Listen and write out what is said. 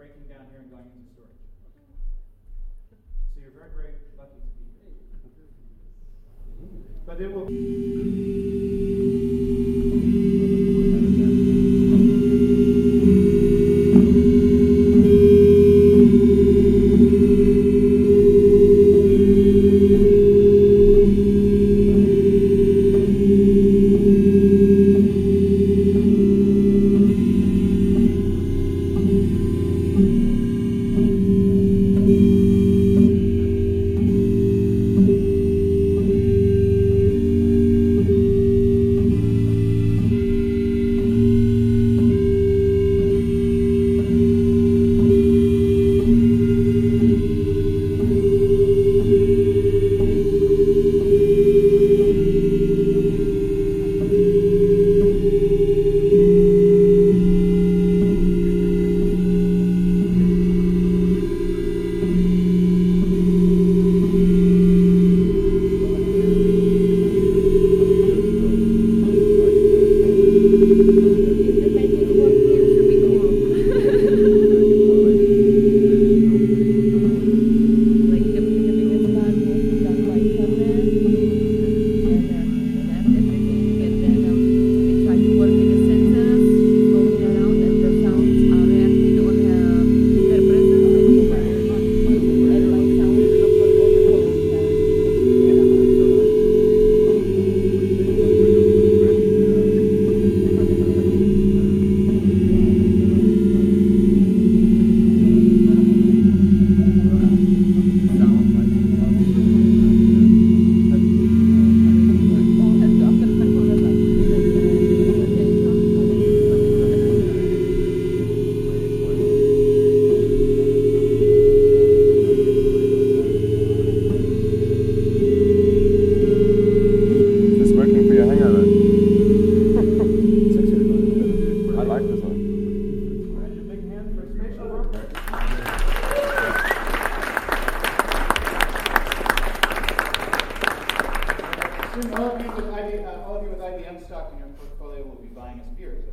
breaking down here and going into storage. So you're very, very lucky to be here. But it will. All of you with IBM stock in your portfolio will be buying a Spirit.